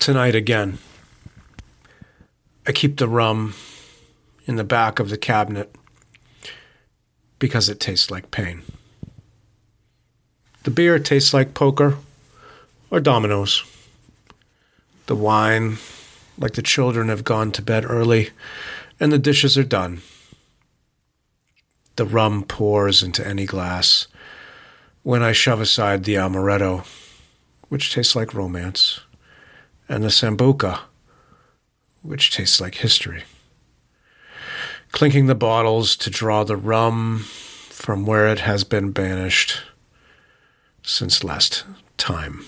Tonight again, I keep the rum in the back of the cabinet because it tastes like pain. The beer tastes like poker or dominoes. The wine, like the children have gone to bed early and the dishes are done. The rum pours into any glass when I shove aside the amaretto, which tastes like romance, and the sambuca, which tastes like history. Clinking the bottles to draw the rum from where it has been banished since last time.